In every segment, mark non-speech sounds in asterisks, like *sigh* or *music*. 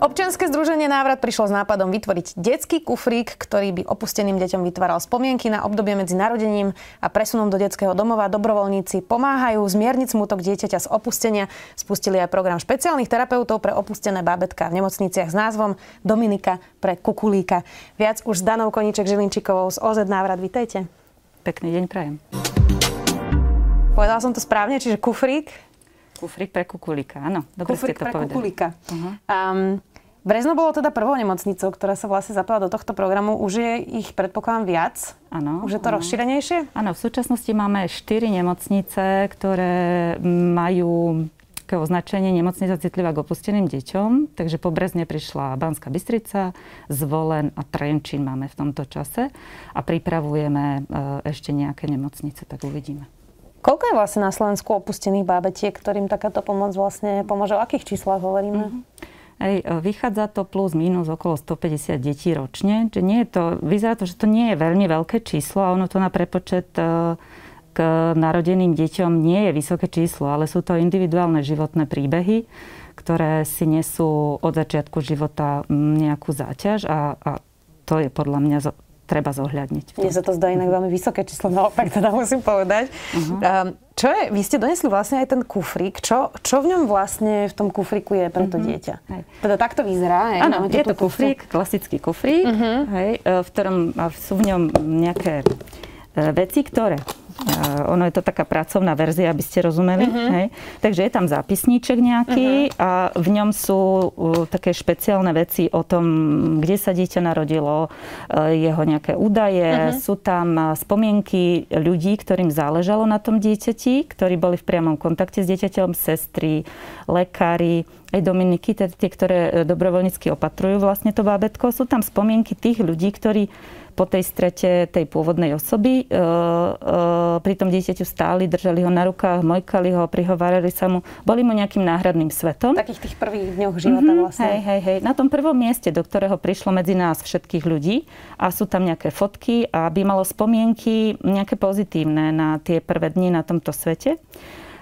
Občianske združenie Návrat prišlo s nápadom vytvoriť detský kufrík, ktorý by opusteným deťom vytváral spomienky na obdobie medzi narodením a presunom do detského domova. Dobrovoľníci pomáhajú zmierniť smutok dieťaťa z opustenia. Spustili aj program špeciálnych terapeutov pre opustené bábetka v nemocniciach s názvom Dominika pre kukulíka. Viac už s Danou Koníček Žilinčikovou z OZ Návrat. Vítajte. Pekný deň prajem. Povedala som to správne, čiže kufrík? Kufrík pre kukulíka, áno. Dobre Kufrík ste to pre povedali. kukulíka. Uh-huh. Um, Brezno bolo teda prvou nemocnicou, ktorá sa vlastne zapala do tohto programu. Už je ich, predpokladám, viac? Áno. Už je to áno. rozšírenejšie? Áno, v súčasnosti máme 4 nemocnice, ktoré majú také označenie nemocnica citlivá k opusteným deťom. Takže po Brezne prišla Banská Bystrica, Zvolen a Trenčín máme v tomto čase. A pripravujeme e, ešte nejaké nemocnice, tak uvidíme. Koľko je vlastne na Slovensku opustených bábetiek, ktorým takáto pomoc vlastne pomôže? O akých číslach hovoríme? Mm-hmm. Hej, e, vychádza to plus minus okolo 150 detí ročne. Že nie je to, vyzerá to, že to nie je veľmi veľké číslo a ono to na prepočet e, k narodeným deťom nie je vysoké číslo, ale sú to individuálne životné príbehy, ktoré si nesú od začiatku života nejakú záťaž a, a to je podľa mňa treba zohľadniť. Mne sa to zdá inak veľmi vysoké číslo, naopak teda musím povedať. Uh-huh. Čo je, vy ste donesli vlastne aj ten kufrík. Čo, čo v ňom vlastne v tom kufríku je pre to uh-huh. dieťa? Hej. Teda takto vyzerá. Hej? Áno, je to kufrík, klasický kufrík, uh-huh. hej, v ktorom sú v ňom nejaké e, veci, ktoré ono je to taká pracovná verzia, aby ste rozumeli. Uh-huh. Hej. Takže je tam zápisníček nejaký uh-huh. a v ňom sú také špeciálne veci o tom, kde sa dieťa narodilo, e, jeho nejaké údaje. Uh-huh. Sú tam spomienky ľudí, ktorým záležalo na tom dieťati, ktorí boli v priamom kontakte s dieťaťom, sestry, lekári, aj Dominiky, tie, ktoré dobrovoľnícky opatrujú vlastne to bábetko. Sú tam spomienky tých ľudí, ktorí po tej strete tej pôvodnej osoby. E, e, pri tom dieťaťu stáli, držali ho na rukách, mojkali ho, prihovárali sa mu. Boli mu nejakým náhradným svetom. V takých tých prvých dňoch života mm-hmm, vlastne. Hej, hej, hej. Na tom prvom mieste, do ktorého prišlo medzi nás všetkých ľudí a sú tam nejaké fotky a by malo spomienky nejaké pozitívne na tie prvé dni na tomto svete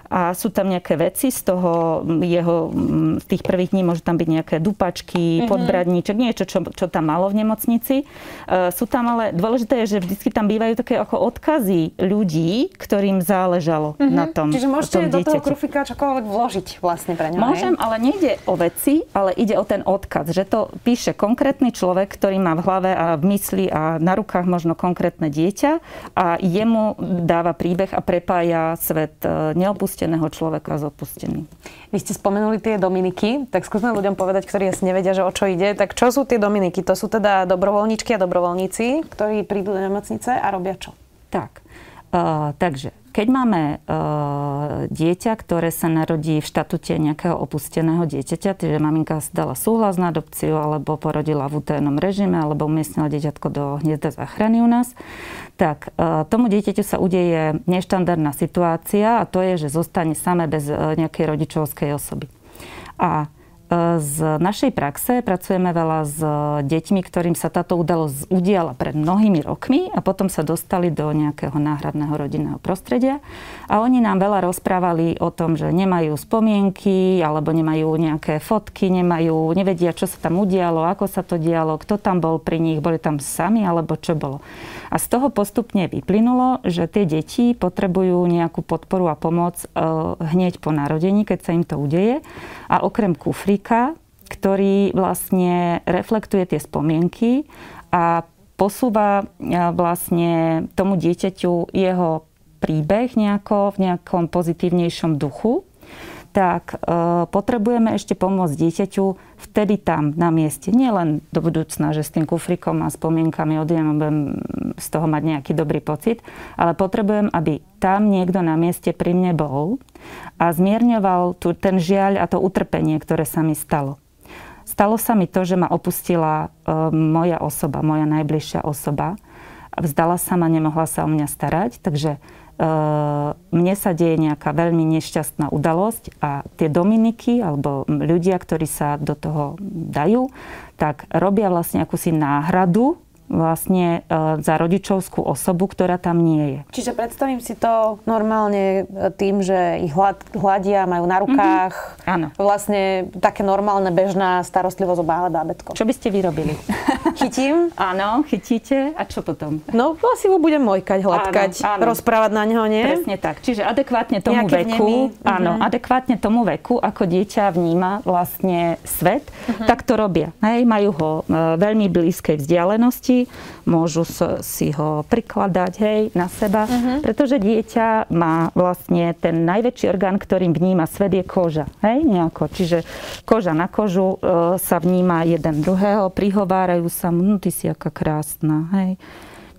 a sú tam nejaké veci z toho jeho, z tých prvých dní môžu tam byť nejaké dupačky, mm-hmm. podbradníček, niečo, čo, čo tam malo v nemocnici. Uh, sú tam ale, dôležité je, že vždy tam bývajú také ako odkazy ľudí, ktorým záležalo mm-hmm. na tom Čiže môžete tom do toho krufika čokoľvek vložiť vlastne pre ňo. Môžem, hej? ale nejde o veci, ale ide o ten odkaz, že to píše konkrétny človek, ktorý má v hlave a v mysli a na rukách možno konkrétne dieťa a jemu dáva príbeh a prepája svet e, neopustí opusteného človeka s opusteným. Vy ste spomenuli tie Dominiky, tak skúsme ľuďom povedať, ktorí asi nevedia, že o čo ide. Tak čo sú tie Dominiky? To sú teda dobrovoľníčky a dobrovoľníci, ktorí prídu do nemocnice a robia čo? Tak, uh, takže keď máme uh, dieťa, ktoré sa narodí v štatute nejakého opusteného dieťaťa, čiže maminka dala súhlas na adopciu, alebo porodila v utajnom režime, alebo umiestnila dieťatko do hniezda záchrany u nás, tak uh, tomu dieťaťu sa udeje neštandardná situácia a to je, že zostane samé bez uh, nejakej rodičovskej osoby. A z našej praxe pracujeme veľa s deťmi, ktorým sa táto udalosť udiala pred mnohými rokmi a potom sa dostali do nejakého náhradného rodinného prostredia. A oni nám veľa rozprávali o tom, že nemajú spomienky alebo nemajú nejaké fotky, nemajú, nevedia, čo sa tam udialo, ako sa to dialo, kto tam bol pri nich, boli tam sami alebo čo bolo. A z toho postupne vyplynulo, že tie deti potrebujú nejakú podporu a pomoc e, hneď po narodení, keď sa im to udeje. A okrem kufríka, ktorý vlastne reflektuje tie spomienky a posúva e, vlastne tomu dieťaťu jeho príbeh nejako v nejakom pozitívnejšom duchu, tak e, potrebujeme ešte pomôcť dieťaťu vtedy tam na mieste. Nie len do budúcna, že s tým kufrikom a spomienkami odjem a budem z toho mať nejaký dobrý pocit, ale potrebujem, aby tam niekto na mieste pri mne bol a zmierňoval tu ten žiaľ a to utrpenie, ktoré sa mi stalo. Stalo sa mi to, že ma opustila e, moja osoba, moja najbližšia osoba. Vzdala sa ma, nemohla sa o mňa starať, takže mne sa deje nejaká veľmi nešťastná udalosť a tie Dominiky alebo ľudia, ktorí sa do toho dajú, tak robia vlastne akúsi náhradu vlastne e, za rodičovskú osobu, ktorá tam nie je. Čiže predstavím si to normálne e, tým, že ich hľadia, majú na rukách. Mm-hmm. Áno. Vlastne také normálne, bežná starostlivosť o bále bábetko. Čo by ste vyrobili? *laughs* Chytím? Áno, chytíte. A čo potom? No, asi ho budem mojkať, hladkať, áno, áno. rozprávať na neho, nie? Presne tak. Čiže adekvátne tomu Nejaké veku, vnemy. áno, mm-hmm. adekvátne tomu veku, ako dieťa vníma vlastne svet, mm-hmm. tak to robia. Hej, majú ho e, veľmi blízkej vzdialenosti, môžu si ho prikladať hej, na seba, uh-huh. pretože dieťa má vlastne ten najväčší orgán, ktorým vníma svet je koža. Hej, nejako. Čiže koža na kožu e, sa vníma jeden druhého, prihovárajú sa mu, no ty si aká krásna. Hej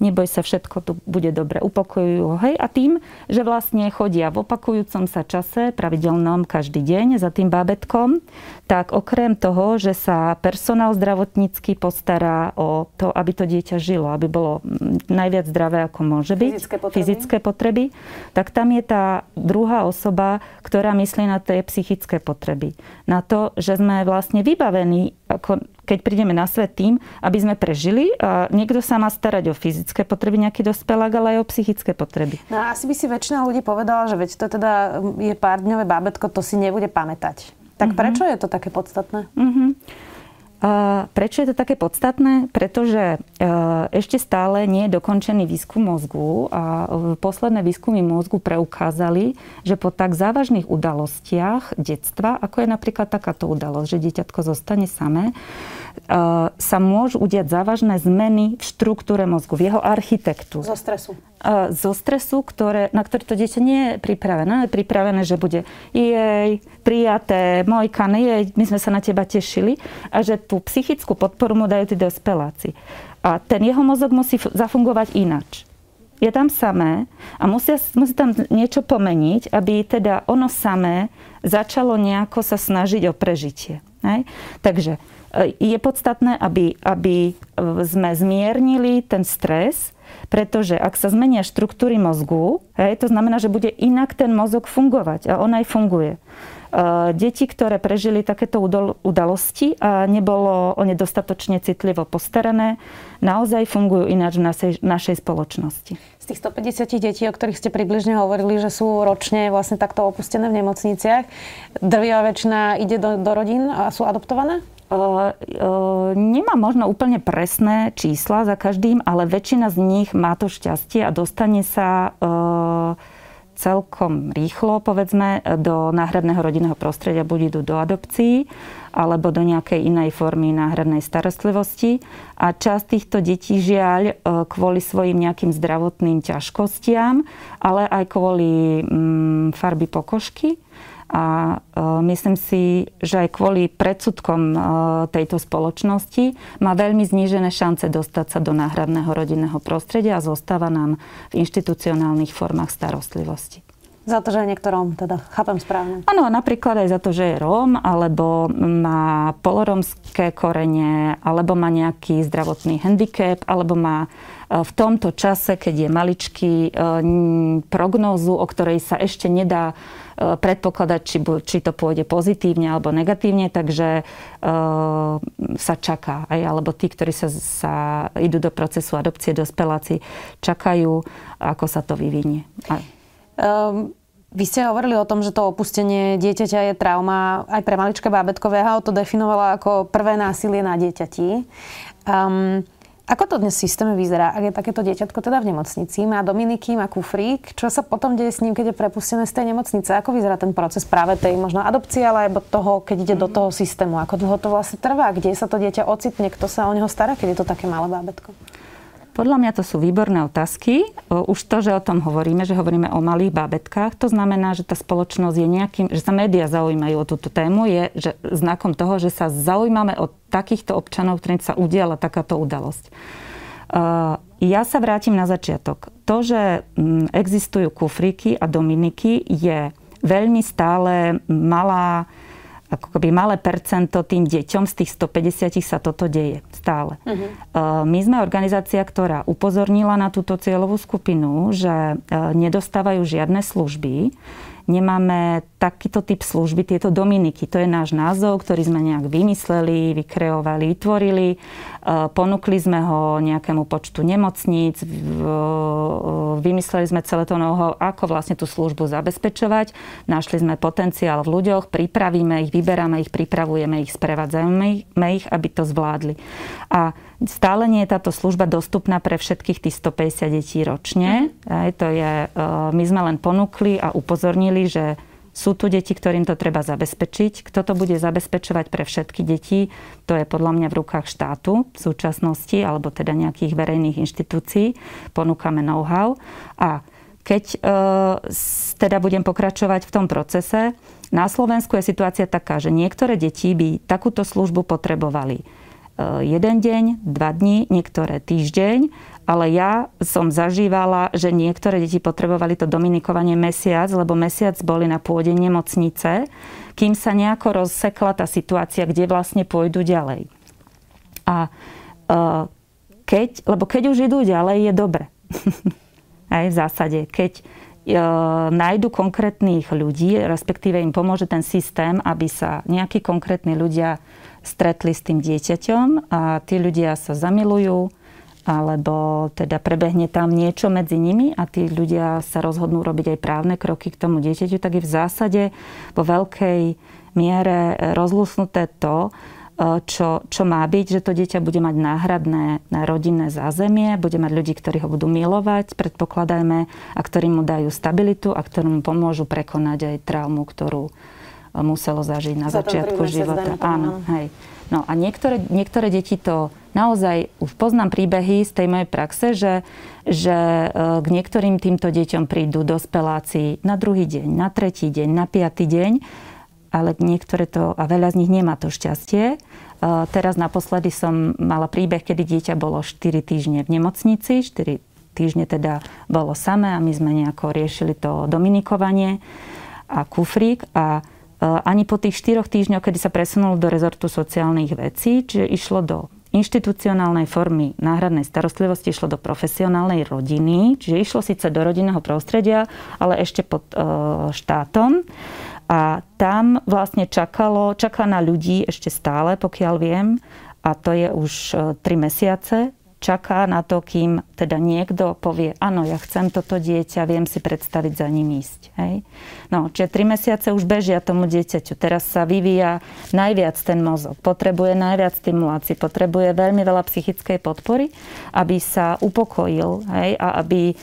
neboj sa, všetko tu bude dobre, upokojujú ho. Hej? A tým, že vlastne chodia v opakujúcom sa čase, pravidelnom každý deň za tým bábetkom, tak okrem toho, že sa personál zdravotnícky postará o to, aby to dieťa žilo, aby bolo najviac zdravé, ako môže byť, fyzické potreby, fyzické potreby tak tam je tá druhá osoba, ktorá myslí na tie psychické potreby. Na to, že sme vlastne vybavení ako keď prídeme na svet tým, aby sme prežili a niekto sa má starať o fyzické potreby, nejaký dospelák, ale aj o psychické potreby. No a asi by si väčšina ľudí povedala, že veď to teda je pár dňové bábetko, to si nebude pamätať. Tak mm-hmm. prečo je to také podstatné? Mm-hmm. Prečo je to také podstatné? Pretože e, ešte stále nie je dokončený výskum mozgu a posledné výskumy mozgu preukázali, že po tak závažných udalostiach detstva, ako je napríklad takáto udalosť, že dieťatko zostane samé, sa môžu udiať závažné zmeny v štruktúre mozgu, v jeho architektu. Zo stresu. Zo stresu, ktoré, na ktoré to dieťa nie je pripravené. Je pripravené, že bude jej, prijaté, mojka, jej, my sme sa na teba tešili. A že tú psychickú podporu mu dajú tí dospeláci. A ten jeho mozog musí zafungovať inač je tam samé a musia, musí tam niečo pomeniť, aby teda ono samé začalo nejako sa snažiť o prežitie. Hej? Takže je podstatné, aby, aby sme zmiernili ten stres, pretože ak sa zmenia štruktúry mozgu, hej, to znamená, že bude inak ten mozog fungovať a on aj funguje. Deti, ktoré prežili takéto udalosti a nebolo o ne dostatočne citlivo postarané, naozaj fungujú ináč v našej, našej spoločnosti. Z tých 150 detí, o ktorých ste približne hovorili, že sú ročne vlastne takto opustené v nemocniciach, drvivá väčšina ide do, do rodín a sú adoptované? Nemám možno úplne presné čísla za každým, ale väčšina z nich má to šťastie a dostane sa celkom rýchlo, povedzme, do náhradného rodinného prostredia, buď idú do adopcií, alebo do nejakej inej formy náhradnej starostlivosti. A časť týchto detí žiaľ kvôli svojim nejakým zdravotným ťažkostiam, ale aj kvôli mm, farby pokožky, a e, myslím si, že aj kvôli predsudkom e, tejto spoločnosti má veľmi znížené šance dostať sa do náhradného rodinného prostredia a zostáva nám v inštitucionálnych formách starostlivosti. Za to, že je niektorom, teda chápem správne. Áno, napríklad aj za to, že je Róm, alebo má poloromské korene, alebo má nejaký zdravotný handicap, alebo má e, v tomto čase, keď je maličký, prognózu, o ktorej sa ešte nedá E, predpokladať, či, či to pôjde pozitívne alebo negatívne, takže sa čaká. Aj, alebo tí, ktorí sa, sa idú do procesu adopcie, dospeláci, čakajú, ako sa to vyvinie. Um, vy ste hovorili o tom, že to opustenie dieťaťa je trauma. Aj pre maličké bábetko VHO to definovala ako prvé násilie na dieťati. Um, ako to dnes v systéme vyzerá? Ak je takéto dieťatko teda v nemocnici, má Dominiky, má kufrík, čo sa potom deje s ním, keď je prepustené z tej nemocnice? Ako vyzerá ten proces práve tej možno adopcie, alebo toho, keď ide do toho systému? Ako dlho to vlastne trvá? Kde sa to dieťa ocitne? Kto sa o neho stará, keď je to také malé bábetko? Podľa mňa to sú výborné otázky. Už to, že o tom hovoríme, že hovoríme o malých bábetkách, to znamená, že tá spoločnosť je nejakým, že sa médiá zaujímajú o túto tému, je že znakom toho, že sa zaujímame o takýchto občanov, ktorým sa udiala takáto udalosť. Ja sa vrátim na začiatok. To, že existujú kufríky a dominiky, je veľmi stále malá ako keby malé percento tým deťom z tých 150 sa toto deje stále. Uh-huh. My sme organizácia, ktorá upozornila na túto cieľovú skupinu, že nedostávajú žiadne služby nemáme takýto typ služby, tieto Dominiky. To je náš názov, ktorý sme nejak vymysleli, vykreovali, vytvorili. E, ponúkli sme ho nejakému počtu nemocníc, vymysleli sme celé to know ako vlastne tú službu zabezpečovať. Našli sme potenciál v ľuďoch, pripravíme ich, vyberáme ich, pripravujeme ich, sprevádzajme ich, aby to zvládli. A Stále nie je táto služba dostupná pre všetkých tých 150 detí ročne. Mm. Aj, to je, e, my sme len ponúkli a upozornili, že sú tu deti, ktorým to treba zabezpečiť. Kto to bude zabezpečovať pre všetky deti, to je podľa mňa v rukách štátu v súčasnosti, alebo teda nejakých verejných inštitúcií. Ponúkame know-how. A keď e, teda budem pokračovať v tom procese, na Slovensku je situácia taká, že niektoré deti by takúto službu potrebovali jeden deň, dva dní, niektoré týždeň, ale ja som zažívala, že niektoré deti potrebovali to dominikovanie mesiac, lebo mesiac boli na pôde nemocnice, kým sa nejako rozsekla tá situácia, kde vlastne pôjdu ďalej. A eh, keď, lebo keď už idú ďalej, je dobre. *laughs* Aj v zásade. Keď E, nájdu konkrétnych ľudí, respektíve im pomôže ten systém, aby sa nejakí konkrétni ľudia stretli s tým dieťaťom a tí ľudia sa zamilujú, alebo teda prebehne tam niečo medzi nimi a tí ľudia sa rozhodnú robiť aj právne kroky k tomu dieťaťu, tak je v zásade vo veľkej miere rozlusnuté to, E, čo, čo má byť, že to dieťa bude mať náhradné rodinné zázemie, bude mať ľudí, ktorí ho budú milovať, predpokladajme, a ktorí mu dajú stabilitu a ktorí mu pomôžu prekonať aj traumu, ktorú muselo zažiť na Za začiatku života. Áno, hej. No a niektoré, niektoré deti to naozaj, už poznám príbehy z tej mojej praxe, že, že e, k niektorým týmto deťom prídu dospeláci na druhý deň, na tretí deň, na piatý deň ale niektoré to, a veľa z nich nemá to šťastie. Teraz naposledy som mala príbeh, kedy dieťa bolo 4 týždne v nemocnici, 4 týždne teda bolo samé a my sme nejako riešili to dominikovanie a kufrík a ani po tých 4 týždňoch, kedy sa presunul do rezortu sociálnych vecí, čiže išlo do inštitucionálnej formy náhradnej starostlivosti išlo do profesionálnej rodiny, čiže išlo síce do rodinného prostredia, ale ešte pod e, štátom. A tam vlastne čakalo, čaká na ľudí ešte stále, pokiaľ viem, a to je už 3 e, mesiace, čaká na to, kým teda niekto povie, áno, ja chcem toto dieťa, viem si predstaviť za ním ísť. Hej? No, čiže tri mesiace už bežia tomu dieťaťu. Teraz sa vyvíja najviac ten mozog. Potrebuje najviac stimulácií, potrebuje veľmi veľa psychickej podpory, aby sa upokojil hej? a aby e,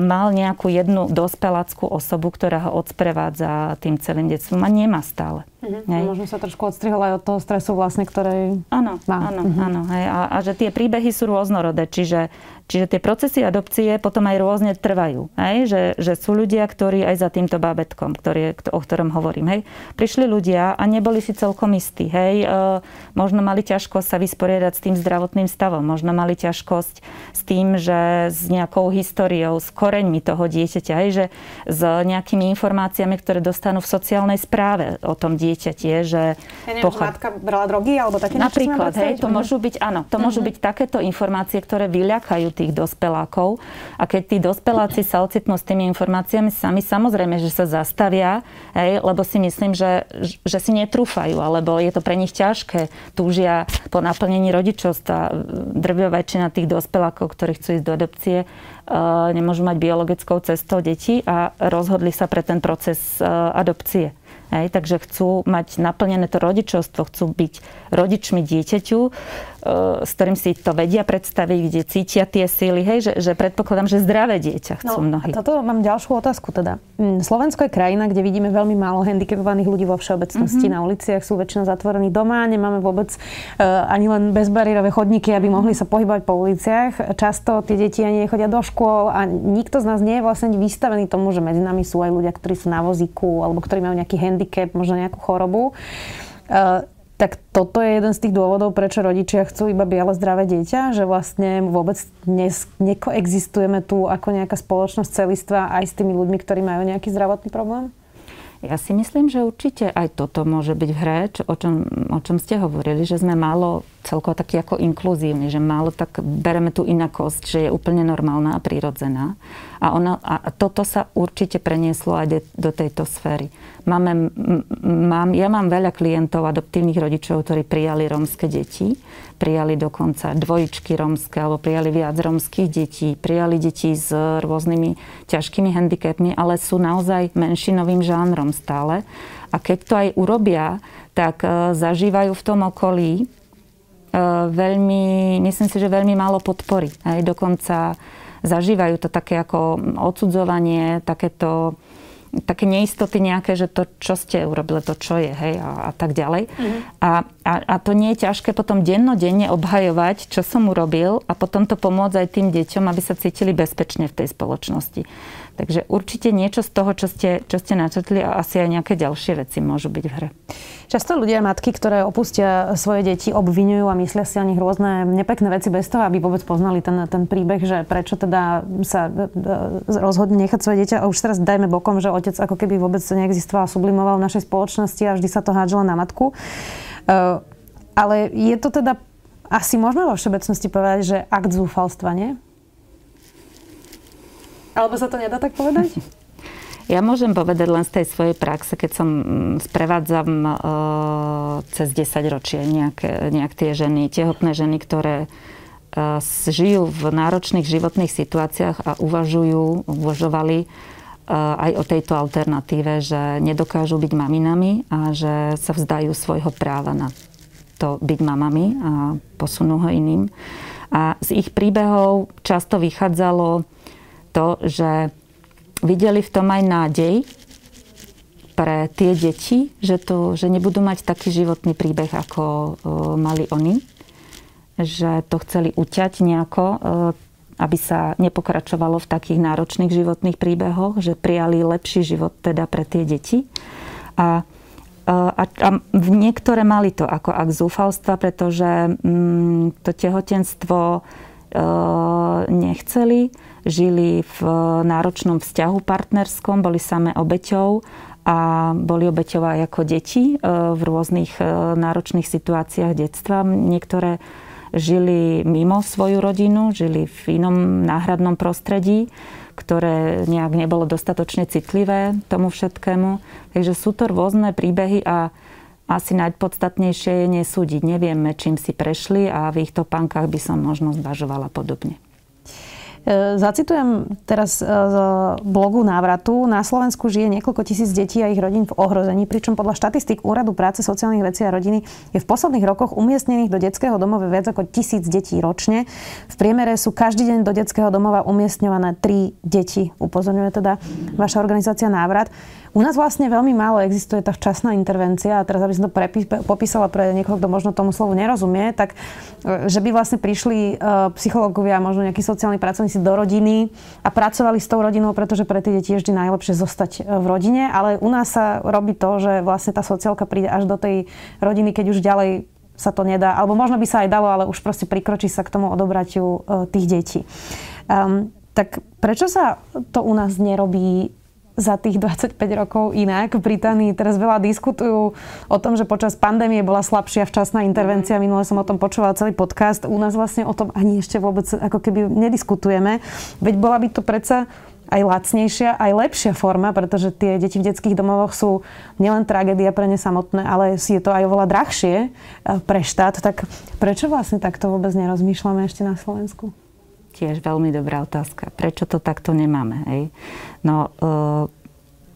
mal nejakú jednu dospeláckú osobu, ktorá ho odsprevádza tým celým detstvom a nemá stále. Mm-hmm. Možno sa trošku odstrihol aj od toho stresu vlastne, ktorej Áno, má. áno, mm-hmm. áno. Hej. A, a že tie príbehy sú rôznorodé, čiže Čiže tie procesy adopcie potom aj rôzne trvajú. Hej? Že, že sú ľudia, ktorí aj za týmto bábetkom, ktorý, o ktorom hovorím, hej? prišli ľudia a neboli si celkom istí. Hej? E, možno mali ťažkosť sa vysporiadať s tým zdravotným stavom. Možno mali ťažkosť s tým, že s nejakou históriou, s koreňmi toho dieťaťa, hej? že s nejakými informáciami, ktoré dostanú v sociálnej správe o tom dieťati, že ja neviem, pochod... matka brala drogy alebo také Napríklad, hej, to môžu byť, áno, to môžu mhm. byť takéto informácie, ktoré vyľakajú tých dospelákov. A keď tí dospeláci sa ocitnú s tými informáciami sami, samozrejme, že sa zastavia, hej, lebo si myslím, že, že si netrúfajú, alebo je to pre nich ťažké. Túžia po naplnení rodičovstva. Drvia väčšina tých dospelákov, ktorí chcú ísť do adopcie, e, nemôžu mať biologickou cestou deti a rozhodli sa pre ten proces e, adopcie. Hej, takže chcú mať naplnené to rodičovstvo, chcú byť rodičmi dieťaťu, e, s ktorým si to vedia predstaviť, kde cítia tie síly, hej, že, že predpokladám, že zdravé dieťa chcú no, mnohí. A toto mám ďalšiu otázku teda. Mm, Slovensko je krajina, kde vidíme veľmi málo handicapovaných ľudí vo všeobecnosti. Mm-hmm. Na uliciach sú väčšinou zatvorení doma, nemáme vôbec uh, ani len bezbariérové chodníky, aby mohli sa pohybovať po uliciach. Často tie deti ani nechodia do škôl a nikto z nás nie je vlastne vystavený tomu, že medzi nami sú aj ľudia, ktorí sú na vozíku alebo ktorí majú nejaký handicap handicap, možno nejakú chorobu. Uh, tak toto je jeden z tých dôvodov, prečo rodičia chcú iba biele zdravé dieťa, že vlastne vôbec dnes nekoexistujeme tu ako nejaká spoločnosť celistva aj s tými ľuďmi, ktorí majú nejaký zdravotný problém? Ja si myslím, že určite aj toto môže byť v hre, čo, o, čom, o čom ste hovorili, že sme málo celkovo taký ako inkluzívny, že málo tak bereme tú inakosť, že je úplne normálna a prirodzená. A, ona, a toto sa určite prenieslo aj de, do tejto sféry. Máme, mám, ja mám veľa klientov, adoptívnych rodičov, ktorí prijali rómske deti. Prijali dokonca dvojičky rómske, alebo prijali viac rómskych detí. Prijali deti s rôznymi ťažkými handicapmi, ale sú naozaj menšinovým žánrom stále. A keď to aj urobia, tak e, zažívajú v tom okolí e, veľmi, myslím si, že veľmi málo podpory. Aj dokonca zažívajú to také ako odsudzovanie, takéto také neistoty nejaké, že to, čo ste urobili, to, čo je, hej, a, a tak ďalej. Mm-hmm. A, a, a to nie je ťažké potom dennodenne obhajovať, čo som urobil a potom to pomôcť aj tým deťom, aby sa cítili bezpečne v tej spoločnosti. Takže určite niečo z toho, čo ste, čo ste načetli a asi aj nejaké ďalšie veci môžu byť v hre. Často ľudia, matky, ktoré opustia svoje deti, obvinujú a myslia si o nich rôzne nepekné veci bez toho, aby vôbec poznali ten, ten príbeh, že prečo teda sa e, e, rozhodne nechať svoje dieťa. A už teraz dajme bokom, že otec ako keby vôbec neexistoval, sublimoval v našej spoločnosti a vždy sa to hádžalo na matku. E, ale je to teda asi môžeme vo všeobecnosti povedať, že akt zúfalstva, nie? Alebo sa to nedá tak povedať? *laughs* Ja môžem povedať len z tej svojej praxe, keď som mm, sprevádzam e, cez 10 ročie nejaké, nejak tie ženy, tehotné ženy, ktoré e, žijú v náročných životných situáciách a uvažujú, uvažovali aj o tejto alternatíve, že nedokážu byť maminami a že sa vzdajú svojho práva na to byť mamami a posunú ho iným. A z ich príbehov často vychádzalo to, že videli v tom aj nádej pre tie deti, že, to, že nebudú mať taký životný príbeh, ako uh, mali oni. Že to chceli uťať nejako, uh, aby sa nepokračovalo v takých náročných životných príbehoch, že prijali lepší život teda pre tie deti. A a, a niektoré mali to ako ak zúfalstva, pretože mm, to tehotenstvo e, nechceli žili v náročnom vzťahu partnerskom, boli samé obeťou a boli obeťou aj ako deti e, v rôznych e, náročných situáciách detstva. Niektoré žili mimo svoju rodinu, žili v inom náhradnom prostredí, ktoré nejak nebolo dostatočne citlivé tomu všetkému. Takže sú to rôzne príbehy a asi najpodstatnejšie je nesúdiť. Nevieme, čím si prešli a v ich topánkach by som možno zvažovala podobne. E, zacitujem teraz e, z blogu návratu. Na Slovensku žije niekoľko tisíc detí a ich rodín v ohrození, pričom podľa štatistík Úradu práce, sociálnych vecí a rodiny je v posledných rokoch umiestnených do detského domova viac ako tisíc detí ročne. V priemere sú každý deň do detského domova umiestňované tri deti, upozorňuje teda vaša organizácia Návrat. U nás vlastne veľmi málo existuje tá včasná intervencia a teraz, aby som to prepí, popísala pre niekoho, kto možno tomu slovu nerozumie, tak e, že by vlastne prišli uh, psychológovia, možno nejakí sociálni pracovníci do rodiny a pracovali s tou rodinou, pretože pre tie deti je vždy najlepšie zostať e, v rodine, ale u nás sa robí to, že vlastne tá sociálka príde až do tej rodiny, keď už ďalej sa to nedá, alebo možno by sa aj dalo, ale už proste prikročí sa k tomu odobratiu tých detí. Um, tak prečo sa to u nás nerobí za tých 25 rokov inak. V Británii teraz veľa diskutujú o tom, že počas pandémie bola slabšia včasná intervencia. Minule som o tom počúvala celý podcast. U nás vlastne o tom ani ešte vôbec ako keby nediskutujeme. Veď bola by to predsa aj lacnejšia, aj lepšia forma, pretože tie deti v detských domovoch sú nielen tragédia pre ne samotné, ale si je to aj oveľa drahšie eh, pre štát. Tak prečo vlastne takto vôbec nerozmýšľame ešte na Slovensku? Tiež veľmi dobrá otázka. Prečo to takto nemáme? Hej? No, e,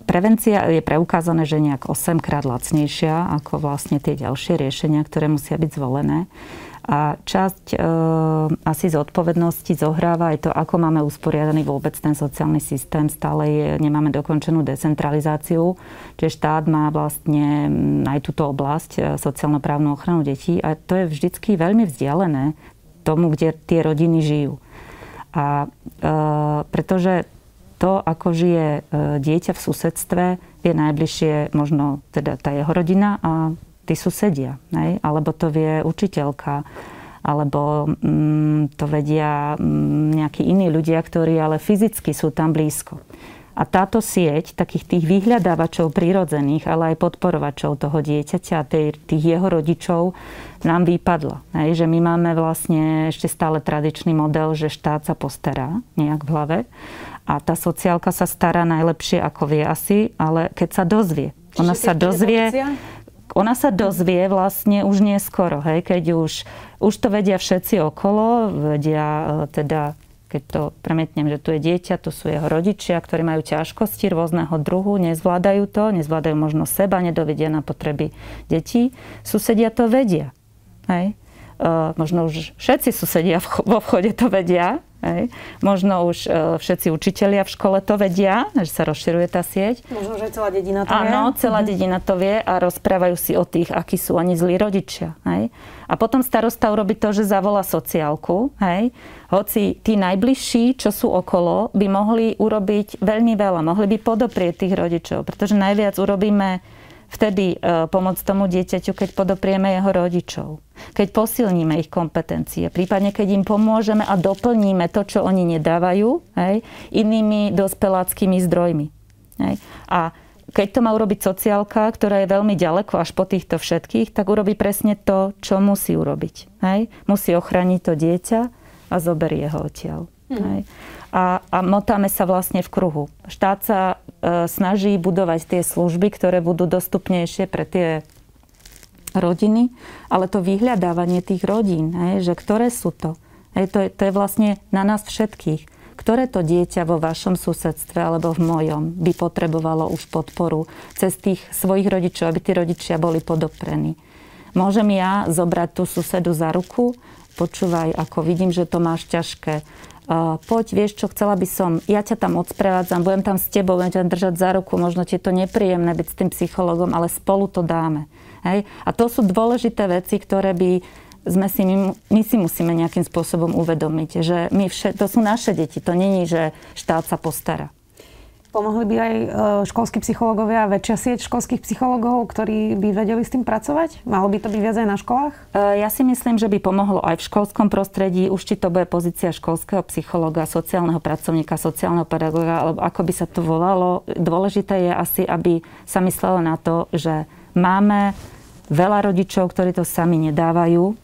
prevencia je preukázané, že nejak 8 krát lacnejšia ako vlastne tie ďalšie riešenia, ktoré musia byť zvolené. A časť e, asi zodpovednosti zohráva aj to, ako máme usporiadaný vôbec ten sociálny systém. Stále je, nemáme dokončenú decentralizáciu, čiže štát má vlastne aj túto oblasť, e, sociálno-právnu ochranu detí a to je vždycky veľmi vzdialené tomu, kde tie rodiny žijú. A e, pretože to, ako žije e, dieťa v susedstve, je najbližšie možno teda tá jeho rodina a tí susedia. Nej? Alebo to vie učiteľka, alebo mm, to vedia mm, nejakí iní ľudia, ktorí ale fyzicky sú tam blízko. A táto sieť takých tých vyhľadávačov prírodzených, ale aj podporovačov toho dieťaťa, tých jeho rodičov, nám vypadla. Hej, že my máme vlastne ešte stále tradičný model, že štát sa postará nejak v hlave a tá sociálka sa stará najlepšie, ako vie asi, ale keď sa dozvie. Ona sa dozvie, ona sa dozvie vlastne už neskoro, hej, keď už, už to vedia všetci okolo, vedia e, teda keď to premietnem, že tu je dieťa, tu sú jeho rodičia, ktorí majú ťažkosti rôzneho druhu, nezvládajú to, nezvládajú možno seba, nedovedia na potreby detí. Susedia to vedia. Hej. Uh, možno už všetci susedia vo vchode to vedia, Hej. Možno už uh, všetci učitelia v škole to vedia, že sa rozširuje tá sieť. Možno, že celá dedina to Áno, vie. Áno, celá mhm. dedina to vie a rozprávajú si o tých, akí sú ani zlí rodičia. Hej. A potom starosta urobí to, že zavolá sociálku. Hej. Hoci tí najbližší, čo sú okolo, by mohli urobiť veľmi veľa. Mohli by podoprieť tých rodičov, pretože najviac urobíme vtedy e, pomôcť tomu dieťaťu, keď podoprieme jeho rodičov. Keď posilníme ich kompetencie, prípadne keď im pomôžeme a doplníme to, čo oni nedávajú, hej, inými dospeláckými zdrojmi. Hej. A keď to má urobiť sociálka, ktorá je veľmi ďaleko až po týchto všetkých, tak urobí presne to, čo musí urobiť. Hej. Musí ochrániť to dieťa a zoberie ho odtiaľ. Hmm. Hej a, a motáme sa vlastne v kruhu. Štát sa snaží budovať tie služby, ktoré budú dostupnejšie pre tie rodiny, ale to vyhľadávanie tých rodín, že ktoré sú to, to, je, to je vlastne na nás všetkých. Ktoré to dieťa vo vašom susedstve alebo v mojom by potrebovalo už podporu cez tých svojich rodičov, aby tí rodičia boli podoprení. Môžem ja zobrať tú susedu za ruku, počúvaj, ako vidím, že to máš ťažké poď, vieš čo, chcela by som, ja ťa tam odsprevádzam, budem tam s tebou, budem ťa držať za ruku, možno ti je to nepríjemné byť s tým psychologom, ale spolu to dáme. Hej? A to sú dôležité veci, ktoré by sme si, my, my si musíme nejakým spôsobom uvedomiť, že my vše, to sú naše deti, to není, že štát sa postará. Pomohli by aj e, školskí psychológovia, väčšia sieť školských psychológov, ktorí by vedeli s tým pracovať? Malo by to byť viac aj na školách? E, ja si myslím, že by pomohlo aj v školskom prostredí. Už či to bude pozícia školského psychológa, sociálneho pracovníka, sociálneho pedagóga, alebo ako by sa to volalo. Dôležité je asi, aby sa myslelo na to, že máme veľa rodičov, ktorí to sami nedávajú,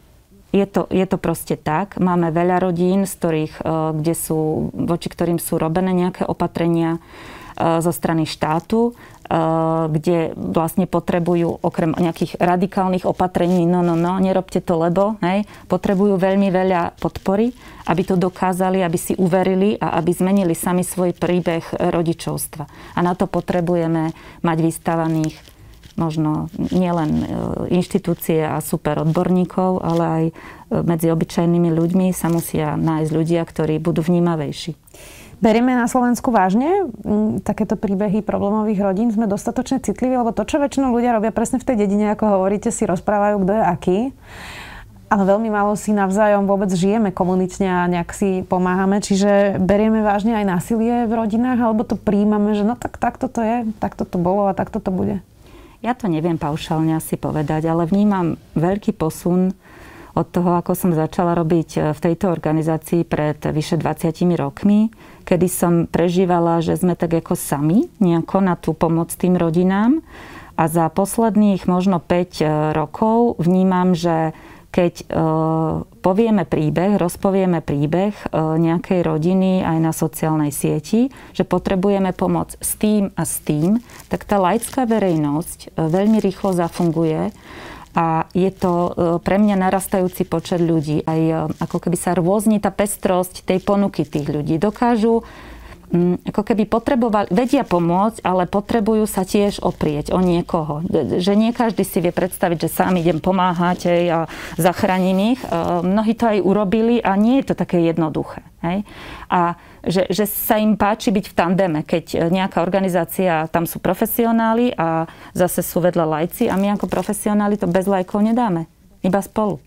je to, je to proste tak. Máme veľa rodín, z ktorých, e, kde sú, voči ktorým sú robené nejaké opatrenia zo strany štátu, kde vlastne potrebujú okrem nejakých radikálnych opatrení, no, no, no, nerobte to lebo, hej, potrebujú veľmi veľa podpory, aby to dokázali, aby si uverili a aby zmenili sami svoj príbeh rodičovstva. A na to potrebujeme mať vystavaných možno nielen e, inštitúcie a super odborníkov, ale aj e, medzi obyčajnými ľuďmi sa musia nájsť ľudia, ktorí budú vnímavejší. Berieme na Slovensku vážne takéto príbehy problémových rodín? Sme dostatočne citliví? Lebo to, čo väčšinou ľudia robia presne v tej dedine, ako hovoríte, si rozprávajú, kto je aký. Ale veľmi málo si navzájom vôbec žijeme komunitne a nejak si pomáhame. Čiže berieme vážne aj násilie v rodinách, alebo to príjmame, že no tak takto to je, takto to bolo a takto to bude. Ja to neviem paušálne asi povedať, ale vnímam veľký posun od toho, ako som začala robiť e, v tejto organizácii pred vyše 20 rokmi, kedy som prežívala, že sme tak ako sami nejako na tú pomoc tým rodinám. A za posledných možno 5 e, rokov vnímam, že keď e, povieme príbeh, rozpovieme príbeh nejakej rodiny aj na sociálnej sieti, že potrebujeme pomoc s tým a s tým, tak tá laická verejnosť veľmi rýchlo zafunguje a je to e, pre mňa narastajúci počet ľudí. Aj e, ako keby sa rôzni tá pestrosť tej ponuky tých ľudí. Dokážu ako keby potrebovali, vedia pomôcť, ale potrebujú sa tiež oprieť o niekoho. Že nie každý si vie predstaviť, že sám idem pomáhať a zachránim ich. E, mnohí to aj urobili a nie je to také jednoduché. Hej? A že, že sa im páči byť v tandeme, keď nejaká organizácia, tam sú profesionáli a zase sú vedľa lajci a my ako profesionáli to bez lajkov nedáme. Iba spolu.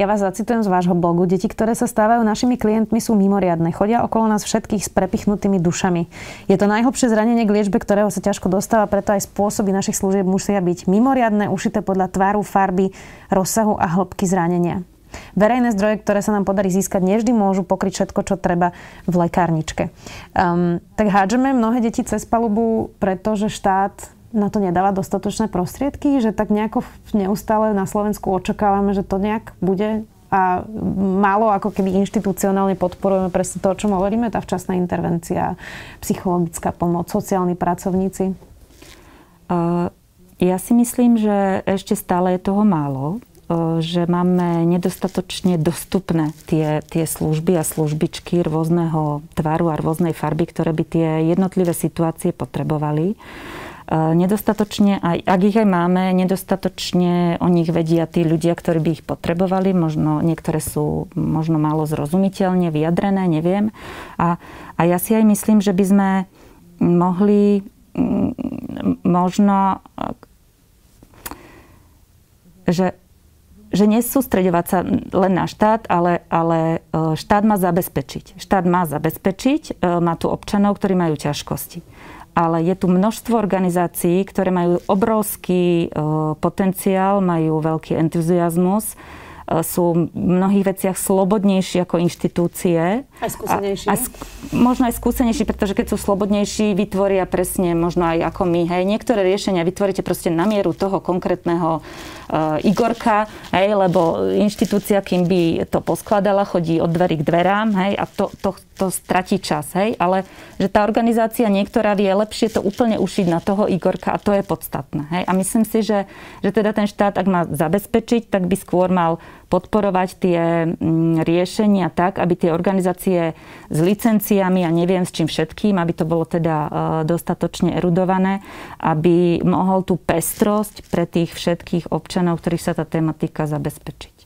Ja vás zacitujem z vášho blogu. Deti, ktoré sa stávajú našimi klientmi, sú mimoriadne. Chodia okolo nás všetkých s prepichnutými dušami. Je to najhlbšie zranenie k liečbe, ktorého sa ťažko dostáva, preto aj spôsoby našich služieb musia byť mimoriadne, ušité podľa tváru, farby, rozsahu a hĺbky zranenia. verejné zdroje, ktoré sa nám podarí získať, nevždy môžu pokryť všetko, čo treba v lekárničke. Um, tak hádžeme mnohé deti cez palubu, pretože štát na to nedáva dostatočné prostriedky, že tak nejako neustále na Slovensku očakávame, že to nejak bude a málo ako keby inštitucionálne podporujeme presne to, o čom hovoríme, tá včasná intervencia, psychologická pomoc, sociálni pracovníci? Ja si myslím, že ešte stále je toho málo že máme nedostatočne dostupné tie, tie služby a službičky rôzneho tvaru a rôznej farby, ktoré by tie jednotlivé situácie potrebovali. Nedostatočne, aj, ak ich aj máme, nedostatočne o nich vedia tí ľudia, ktorí by ich potrebovali. Možno niektoré sú možno málo zrozumiteľne vyjadrené, neviem. A, a ja si aj myslím, že by sme mohli možno že že nesústredovať sa len na štát, ale, ale e, štát má zabezpečiť. Štát má zabezpečiť, e, má tu občanov, ktorí majú ťažkosti. Ale je tu množstvo organizácií, ktoré majú obrovský e, potenciál, majú veľký entuziasmus sú v mnohých veciach slobodnejší ako inštitúcie. Aj skúsenejší. A, a sk- možno aj skúsenejší, pretože keď sú slobodnejší, vytvoria presne možno aj ako my. Hej, niektoré riešenia vytvoríte proste na mieru toho konkrétneho uh, Igorka, hej, lebo inštitúcia, kým by to poskladala, chodí od dverí k dverám, hej, a to, to, to stratí čas, hej, ale že tá organizácia niektorá vie lepšie to úplne ušiť na toho Igorka a to je podstatné, hej. A myslím si, že, že teda ten štát, ak má zabezpečiť, tak by skôr mal podporovať tie mm, riešenia tak, aby tie organizácie s licenciami a neviem s čím všetkým, aby to bolo teda e, dostatočne erudované, aby mohol tú pestrosť pre tých všetkých občanov, ktorých sa tá tematika zabezpečiť.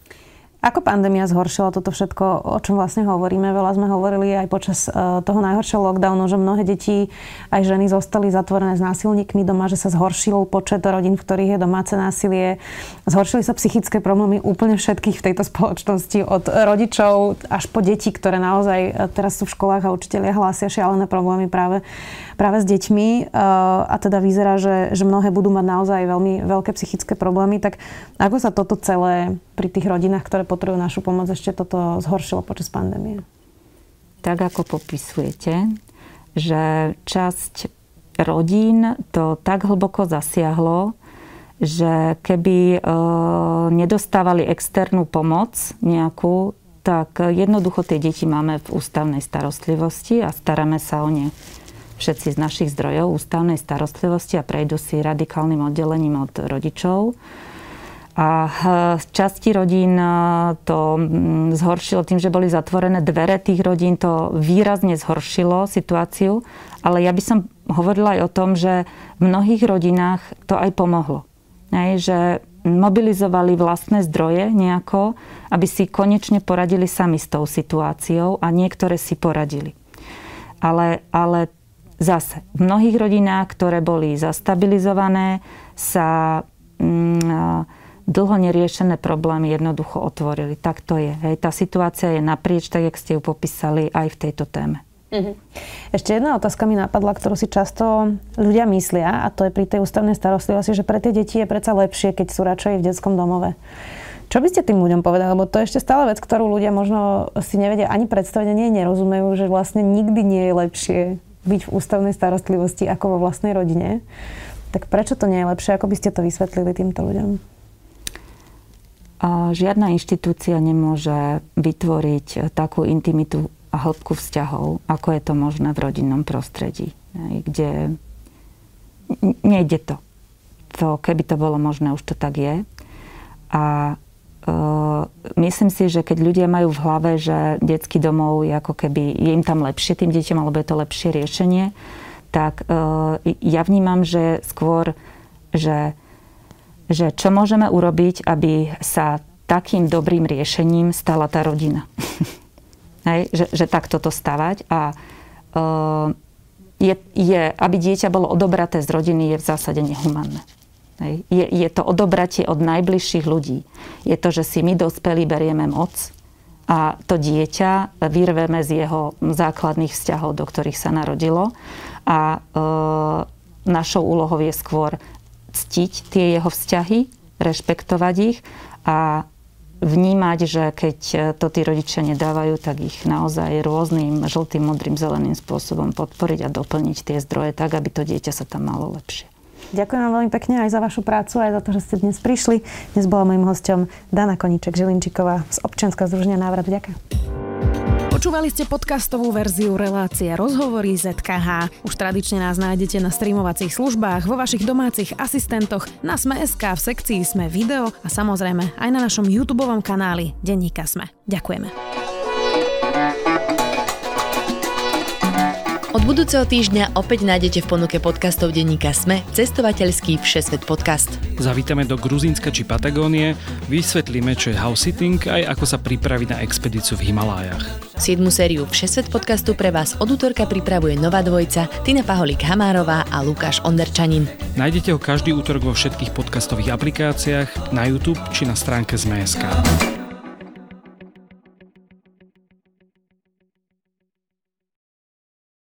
Ako pandémia zhoršila toto všetko, o čom vlastne hovoríme? Veľa sme hovorili aj počas e, toho najhoršieho lockdownu, že mnohé deti, aj ženy zostali zatvorené s násilníkmi doma, že sa zhoršil počet rodín, v ktorých je domáce násilie. Zhoršili sa psychické problémy úplne všetkých v tejto spoločnosti, od rodičov až po deti, ktoré naozaj e, teraz sú v školách a učiteľia hlásia šialené problémy práve práve s deťmi eh, a teda vyzerá, že, že mnohé budú mať naozaj veľmi veľké psychické problémy, tak ako sa toto celé pri tých rodinách, ktoré potrebujú našu pomoc, ešte toto zhoršilo počas pandémie? Tak ako popisujete, že časť rodín to tak hlboko zasiahlo, že keby e, nedostávali externú pomoc nejakú, tak jednoducho tie deti máme v ústavnej starostlivosti a staráme sa o ne všetci z našich zdrojov ústavnej starostlivosti a prejdú si radikálnym oddelením od rodičov. A z časti rodín e, to zhoršilo tým, že boli zatvorené dvere tých rodín, to výrazne zhoršilo situáciu. Ale ja by som hovorila aj o tom, že v mnohých rodinách to aj pomohlo. Hej, že mobilizovali vlastné zdroje nejako, aby si konečne poradili sami s tou situáciou a niektoré si poradili. Ale, ale Zase, v mnohých rodinách, ktoré boli zastabilizované, sa mm, dlho neriešené problémy jednoducho otvorili. Tak to je. Hej. Tá situácia je naprieč, tak jak ste ju popísali aj v tejto téme. Mhm. Ešte jedna otázka mi napadla, ktorú si často ľudia myslia, a to je pri tej ústavnej starostlivosti, že pre tie deti je predsa lepšie, keď sú radšej v detskom domove. Čo by ste tým ľuďom povedali? Lebo to je ešte stále vec, ktorú ľudia možno si nevedia ani predstaviť, ani nerozumejú, že vlastne nikdy nie je lepšie byť v ústavnej starostlivosti ako vo vlastnej rodine. Tak prečo to nie je lepšie? Ako by ste to vysvetlili týmto ľuďom? Žiadna inštitúcia nemôže vytvoriť takú intimitu a hĺbku vzťahov, ako je to možné v rodinnom prostredí, kde nejde to. To, keby to bolo možné, už to tak je. A Uh, myslím si, že keď ľudia majú v hlave, že detský domov je ako keby, je im tam lepšie tým deťom, alebo je to lepšie riešenie, tak uh, ja vnímam, že skôr, že, že čo môžeme urobiť, aby sa takým dobrým riešením stala tá rodina. *laughs* Hej, že, že takto to stavať a uh, je, je, aby dieťa bolo odobraté z rodiny, je v zásade nehumanné. Je, je to odobratie od najbližších ľudí. Je to, že si my dospelí berieme moc a to dieťa vyrveme z jeho základných vzťahov, do ktorých sa narodilo. A e, našou úlohou je skôr ctiť tie jeho vzťahy, rešpektovať ich a vnímať, že keď to tí rodičia nedávajú, tak ich naozaj rôznym žltým, modrým, zeleným spôsobom podporiť a doplniť tie zdroje tak, aby to dieťa sa tam malo lepšie. Ďakujem vám veľmi pekne aj za vašu prácu, aj za to, že ste dnes prišli. Dnes bola mojím hostom Dana Koníček Žilinčiková z občianského združenia Návrat. Ďakujem. Počúvali ste podcastovú verziu relácie Rozhovory ZKH. Už tradične nás nájdete na streamovacích službách, vo vašich domácich asistentoch, na Sme.sk, v sekcii Sme video a samozrejme aj na našom YouTube kanáli Denníka Sme. Ďakujeme. Od budúceho týždňa opäť nájdete v ponuke podcastov denníka Sme cestovateľský Všesvet podcast. Zavítame do Gruzínska či Patagónie, vysvetlíme, čo je house sitting aj ako sa pripraviť na expedíciu v Himalájach. 7. sériu Všesvet podcastu pre vás od útorka pripravuje nová dvojica Tina Paholík Hamárová a Lukáš Onderčanin. Nájdete ho každý útorok vo všetkých podcastových aplikáciách, na YouTube či na stránke Zme.sk.